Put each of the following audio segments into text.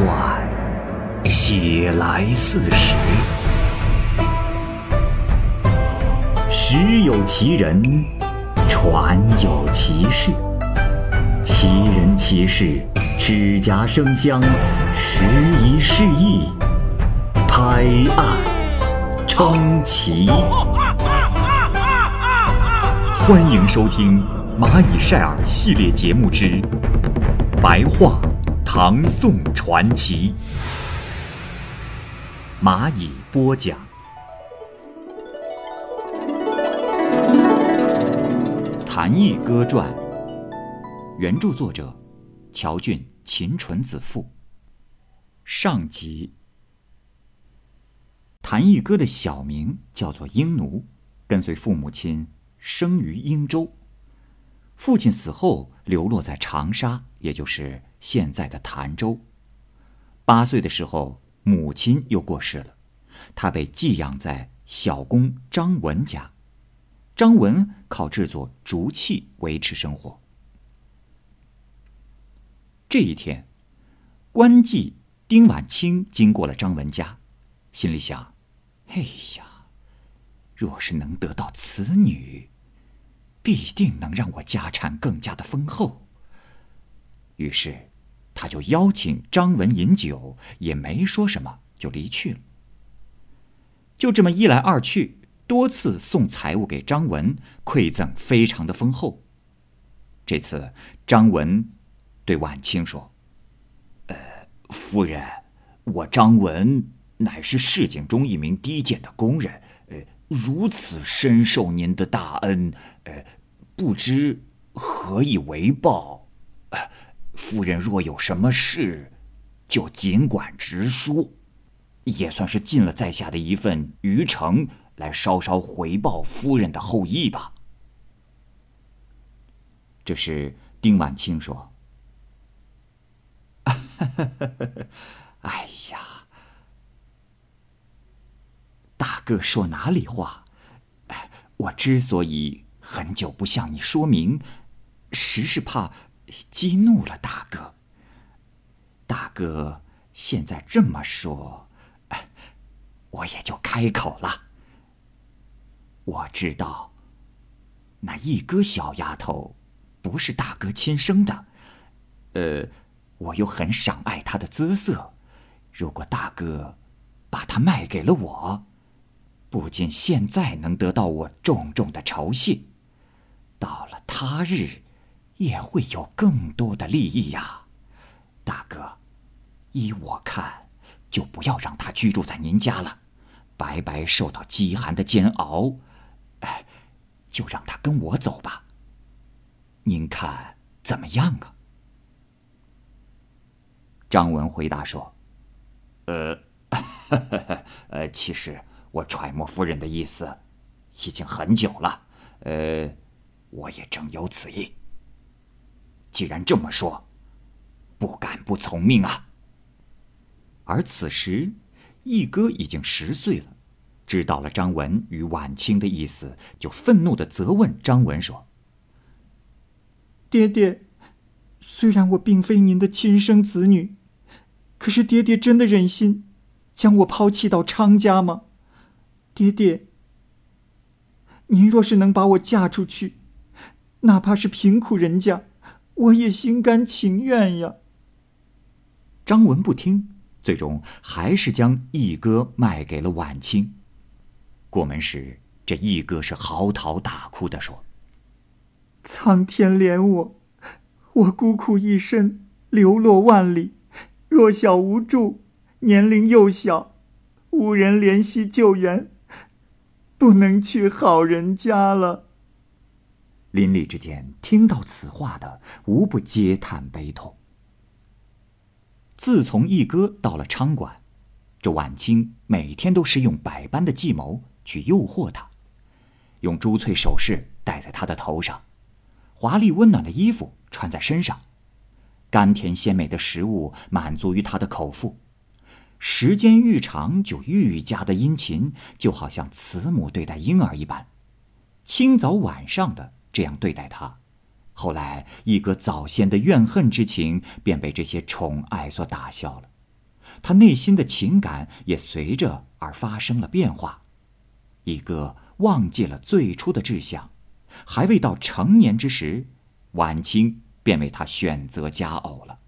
幻，写来似实。时有其人，传有其事。其人其事，指甲生香，时移世易，拍案称奇。欢迎收听《蚂蚁晒尔》系列节目之《白话唐宋传奇》，蚂蚁播讲。《谭义歌传》，原著作者乔俊、秦纯子父。上集。谭义歌的小名叫做英奴，跟随父母亲。生于英州，父亲死后流落在长沙，也就是现在的潭州。八岁的时候，母亲又过世了，他被寄养在小工张文家。张文靠制作竹器维持生活。这一天，官妓丁婉清经过了张文家，心里想：“哎呀。”若是能得到此女，必定能让我家产更加的丰厚。于是，他就邀请张文饮酒，也没说什么，就离去了。就这么一来二去，多次送财物给张文，馈赠非常的丰厚。这次，张文对婉清说：“呃，夫人，我张文乃是市井中一名低贱的工人。”呃如此深受您的大恩，呃，不知何以为报。夫人若有什么事，就尽管直说，也算是尽了在下的一份余诚，来稍稍回报夫人的厚意吧。这是丁婉清说：“ 哎呀。”大哥说哪里话？我之所以很久不向你说明，实是怕激怒了大哥。大哥现在这么说，我也就开口了。我知道那一哥小丫头不是大哥亲生的，呃，我又很赏爱她的姿色。如果大哥把她卖给了我，不仅现在能得到我重重的酬谢，到了他日，也会有更多的利益呀，大哥。依我看，就不要让他居住在您家了，白白受到饥寒的煎熬。哎，就让他跟我走吧。您看怎么样啊？张文回答说：“呃，呃，其实。”我揣摩夫人的意思，已经很久了。呃，我也正有此意。既然这么说，不敢不从命啊。而此时，义哥已经十岁了，知道了张文与婉清的意思，就愤怒的责问张文说：“爹爹，虽然我并非您的亲生子女，可是爹爹真的忍心将我抛弃到昌家吗？”爹爹，您若是能把我嫁出去，哪怕是贫苦人家，我也心甘情愿呀。张文不听，最终还是将义哥卖给了晚清。过门时，这义哥是嚎啕大哭的说：“苍天怜我，我孤苦一生，流落万里，弱小无助，年龄幼小，无人怜惜救援。”不能去好人家了。邻里之间听到此话的，无不嗟叹悲痛。自从义哥到了昌馆，这晚清每天都是用百般的计谋去诱惑他，用珠翠首饰戴在他的头上，华丽温暖的衣服穿在身上，甘甜鲜美的食物满足于他的口腹。时间愈长，就愈加的殷勤，就好像慈母对待婴儿一般，清早晚上的这样对待他。后来，一哥早先的怨恨之情便被这些宠爱所打消了。他内心的情感也随着而发生了变化。一哥忘记了最初的志向，还未到成年之时，晚清便为他选择佳偶了。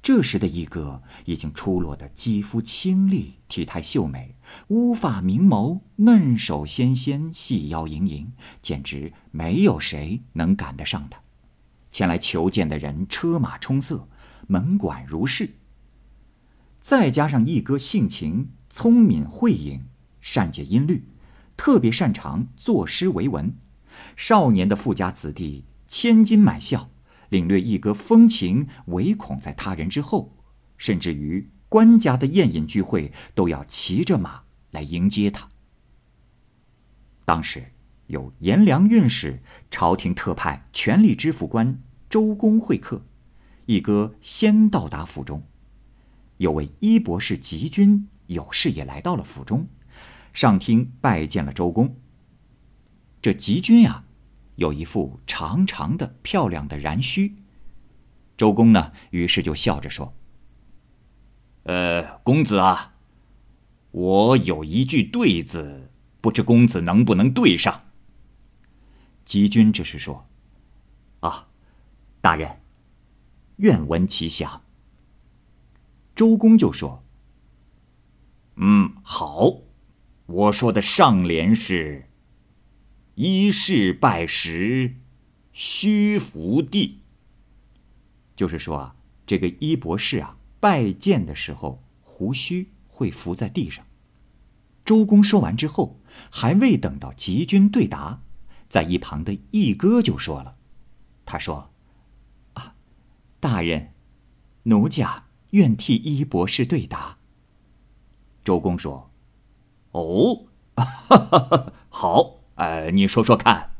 这时的一哥已经出落的肌肤清丽，体态秀美，乌发明眸，嫩手纤纤，细腰盈盈，简直没有谁能赶得上他。前来求见的人车马充塞，门管如市。再加上一哥性情聪明慧颖，善解音律，特别擅长作诗为文，少年的富家子弟千金买笑。领略一哥风情，唯恐在他人之后，甚至于官家的宴饮聚会都要骑着马来迎接他。当时有颜良运使，朝廷特派权力知府官周公会客，一哥先到达府中，有位医博士吉君有事也来到了府中，上厅拜见了周公。这吉君呀。有一副长长的、漂亮的髯须，周公呢，于是就笑着说：“呃，公子啊，我有一句对子，不知公子能不能对上？”吉君只是说：“啊，大人，愿闻其详。”周公就说：“嗯，好，我说的上联是。”一世拜时，须伏地。就是说啊，这个一博士啊，拜见的时候，胡须会伏在地上。周公说完之后，还未等到吉君对答，在一旁的义哥就说了：“他说，啊，大人，奴家愿替一博士对答。”周公说：“哦，哈哈哈，好。”呃，你说说看。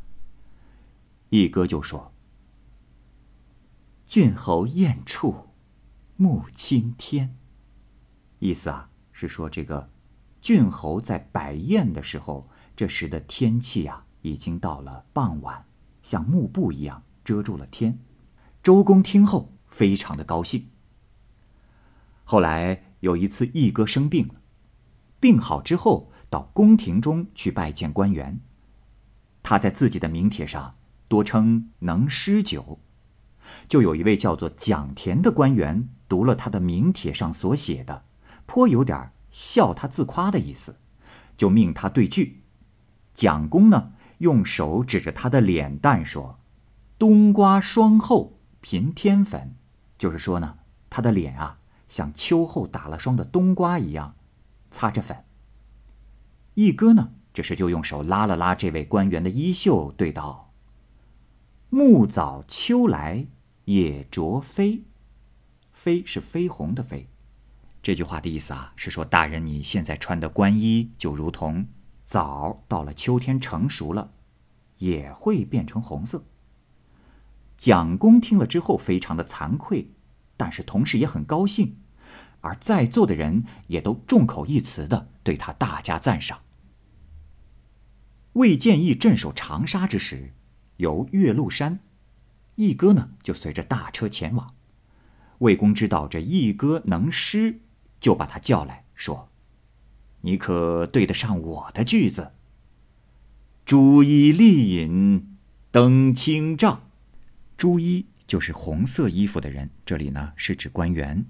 一哥就说：“郡侯宴处，目青天。”意思啊是说，这个郡侯在摆宴的时候，这时的天气啊已经到了傍晚，像幕布一样遮住了天。周公听后非常的高兴。后来有一次，一哥生病了，病好之后到宫廷中去拜见官员。他在自己的名帖上多称能诗酒，就有一位叫做蒋田的官员读了他的名帖上所写的，颇有点笑他自夸的意思，就命他对句。蒋公呢，用手指着他的脸蛋说：“冬瓜霜后频天粉。”就是说呢，他的脸啊，像秋后打了霜的冬瓜一样，擦着粉。一哥呢？这时就用手拉了拉这位官员的衣袖，对道：“暮早秋来野啄飞，飞是绯红的飞。”这句话的意思啊，是说大人你现在穿的官衣，就如同枣到了秋天成熟了，也会变成红色。蒋公听了之后，非常的惭愧，但是同时也很高兴，而在座的人也都众口一词的对他大加赞赏。魏建义镇守长沙之时，由岳麓山，义哥呢就随着大车前往。魏公知道这义哥能诗，就把他叫来说：“你可对得上我的句子？朱衣丽饮，登青帐。朱衣就是红色衣服的人，这里呢是指官员。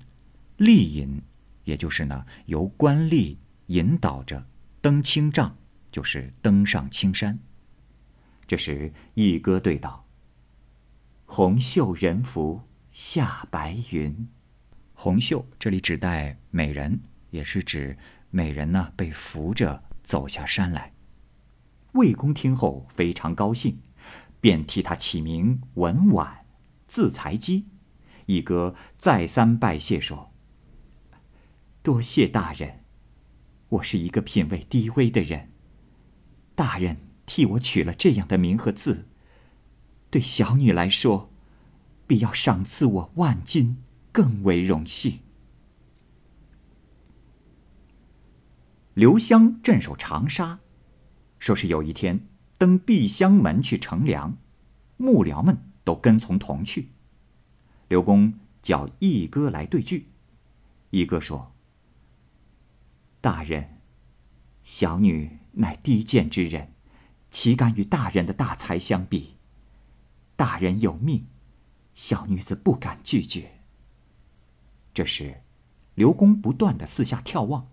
丽饮，也就是呢由官吏引导着登青帐。”就是登上青山。这时，一歌对道：“红袖人扶下白云。”红袖这里指代美人，也是指美人呢被扶着走下山来。魏公听后非常高兴，便替他起名文婉，字才基。一哥再三拜谢说：“多谢大人，我是一个品位低微的人。”大人替我取了这样的名和字，对小女来说，比要赏赐我万金更为荣幸。刘襄镇守长沙，说是有一天登碧香门去乘凉，幕僚们都跟从同去。刘公叫义哥来对句，一哥说：“大人，小女乃低贱之人，岂敢与大人的大才相比？大人有命，小女子不敢拒绝。”这时，刘公不断的四下眺望，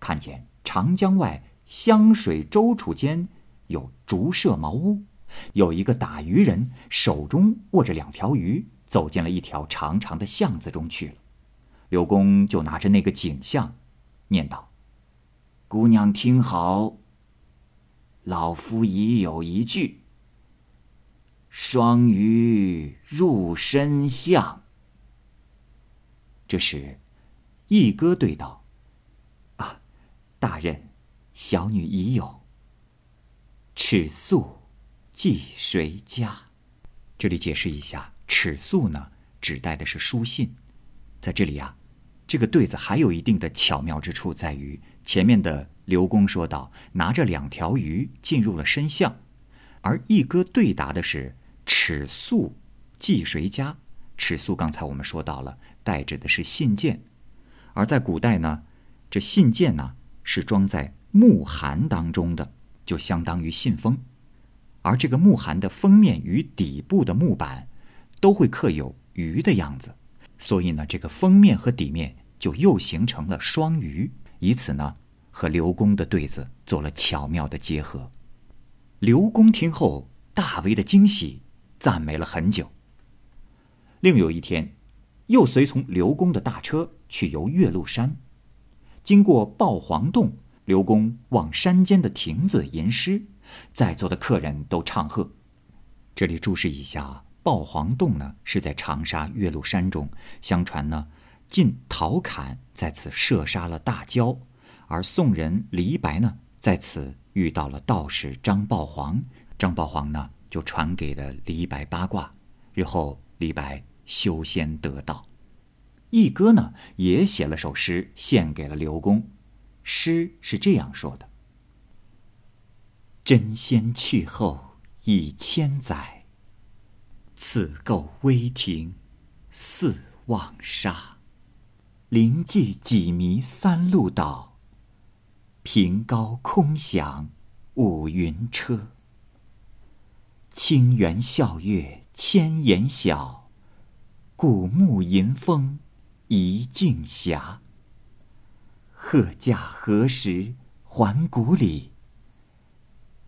看见长江外湘水周处间有竹舍茅屋，有一个打鱼人手中握着两条鱼，走进了一条长长的巷子中去了。刘公就拿着那个景象，念道：“姑娘听好，老夫已有一句：双鱼入深巷。”这时，一哥对道：“啊，大人，小女已有。尺素，寄谁家？”这里解释一下，尺素呢，指代的是书信，在这里呀。这个对子还有一定的巧妙之处，在于前面的刘公说道：“拿着两条鱼进入了深巷，而一哥对答的是‘尺素寄谁家’？尺素刚才我们说到了，代指的是信件，而在古代呢，这信件呢是装在木函当中的，就相当于信封，而这个木函的封面与底部的木板都会刻有鱼的样子，所以呢，这个封面和底面。就又形成了双鱼，以此呢和刘公的对子做了巧妙的结合。刘公听后大为的惊喜，赞美了很久。另有一天，又随从刘公的大车去游岳麓山，经过抱黄洞，刘公往山间的亭子吟诗，在座的客人都唱和。这里注释一下，抱黄洞呢是在长沙岳麓山中，相传呢。晋陶侃在此射杀了大蛟，而宋人李白呢在此遇到了道士张抱黄，张抱黄呢就传给了李白八卦，日后李白修仙得道。一哥呢也写了首诗献给了刘公，诗是这样说的：“真仙去后已千载，此构危亭似望沙。”灵迹几迷三路倒，平高空响五云车。清猿啸月千岩小，古木迎风一径斜。鹤驾何时还故里？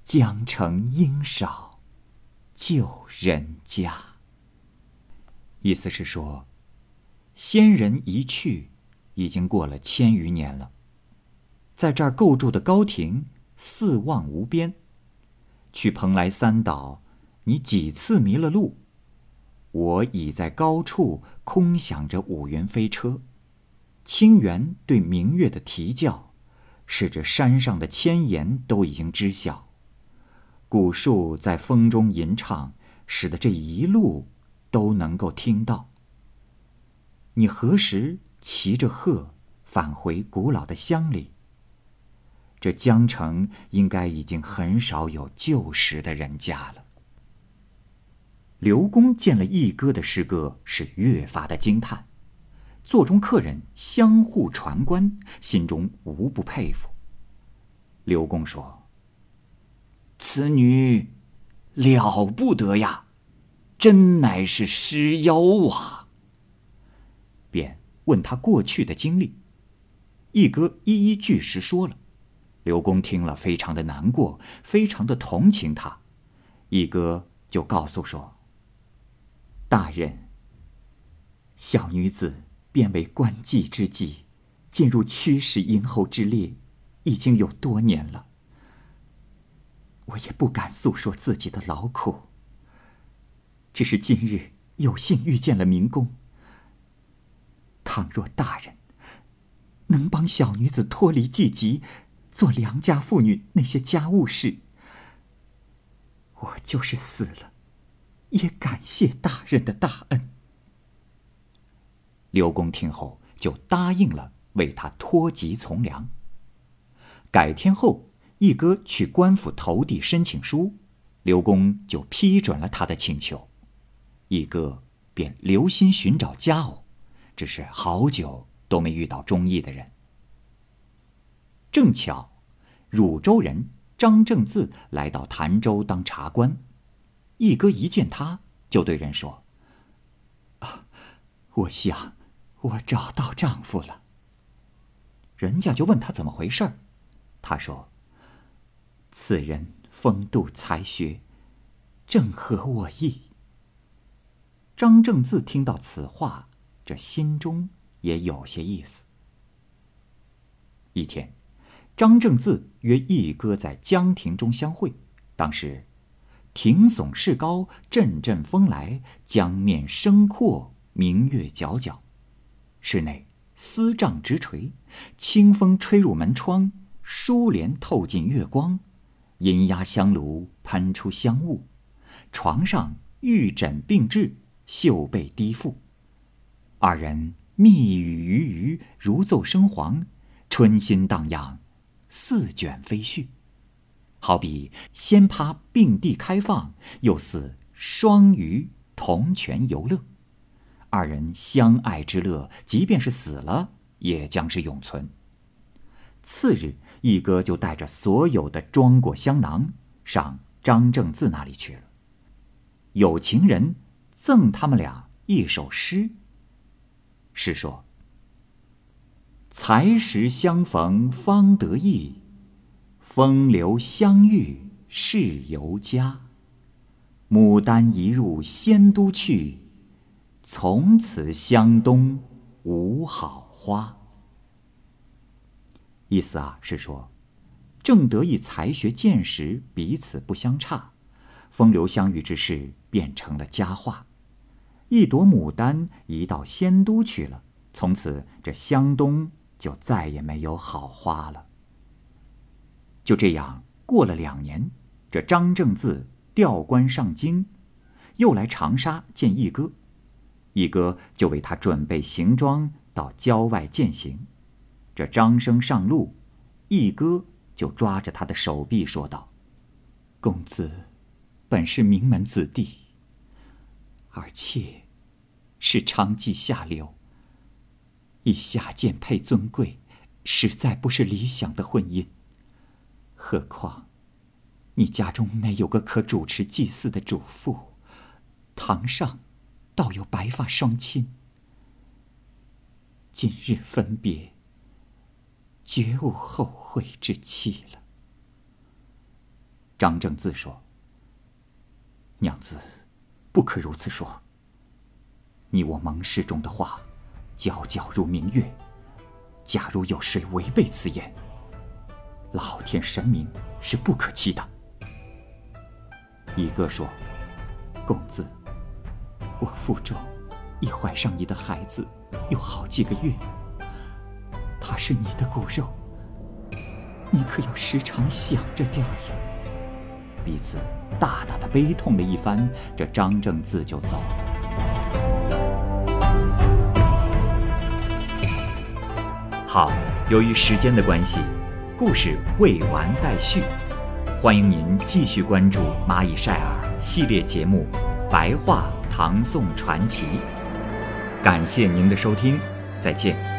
江城应少旧人家。意思是说，仙人一去。已经过了千余年了，在这儿构筑的高亭四望无边。去蓬莱三岛，你几次迷了路？我已在高处空想着五云飞车。清源对明月的啼叫，使这山上的千岩都已经知晓。古树在风中吟唱，使得这一路都能够听到。你何时？骑着鹤返回古老的乡里。这江城应该已经很少有旧时的人家了。刘公见了一哥的诗歌，是越发的惊叹。座中客人相互传观，心中无不佩服。刘公说：“此女了不得呀，真乃是尸妖啊！”便。问他过去的经历，一哥一一据实说了。刘公听了，非常的难过，非常的同情他。一哥就告诉说：“大人，小女子便为官妓之际，进入驱使殷后之列，已经有多年了。我也不敢诉说自己的劳苦，只是今日有幸遇见了明公。”倘若大人能帮小女子脱离寂寂，做良家妇女那些家务事，我就是死了，也感谢大人的大恩。刘公听后就答应了，为他脱籍从良。改天后，一哥去官府投递申请书，刘公就批准了他的请求，一哥便留心寻找佳偶。只是好久都没遇到中意的人。正巧，汝州人张正字来到潭州当茶官，一哥一见他，就对人说：“啊，我想我找到丈夫了。”人家就问他怎么回事儿，他说：“此人风度才学，正合我意。”张正字听到此话，这心中也有些意思。一天。张正字约一哥在江亭中相会，当时亭耸势高，阵阵风来，江面声阔，明月皎皎。室内丝帐直垂，清风吹入门窗，疏帘透进月光，银压香炉喷出香雾。床上玉枕并置，绣被低覆，二人密语鱼鱼，如奏笙簧，春心荡漾。似卷飞絮，好比仙葩并蒂开放，又似双鱼同泉游乐。二人相爱之乐，即便是死了，也将是永存。次日，一哥就带着所有的装果香囊上张正字那里去了。有情人赠他们俩一首诗，是说。才时相逢方得意，风流相遇是由佳。牡丹一入仙都去，从此湘东无好花。意思啊是说，正得意才学见识彼此不相差，风流相遇之事变成了佳话。一朵牡丹移到仙都去了，从此这湘东。就再也没有好花了。就这样过了两年，这张正字调官上京，又来长沙见义哥，义哥就为他准备行装到郊外践行。这张生上路，义哥就抓着他的手臂说道：“公子本是名门子弟，而妾是娼妓下流。”以下贱配尊贵，实在不是理想的婚姻。何况，你家中没有个可主持祭祀的主妇，堂上倒有白发双亲。今日分别，绝无后悔之期了。张正自说：“娘子，不可如此说。你我盟誓中的话。”皎皎如明月。假如有谁违背此言，老天神明是不可欺的。一哥说：“公子，我腹中已怀上你的孩子有好几个月，他是你的骨肉，你可要时常想着点儿呀。”彼此大大的悲痛了一番，这张正字就走了。好，由于时间的关系，故事未完待续，欢迎您继续关注《蚂蚁晒尔》系列节目《白话唐宋传奇》。感谢您的收听，再见。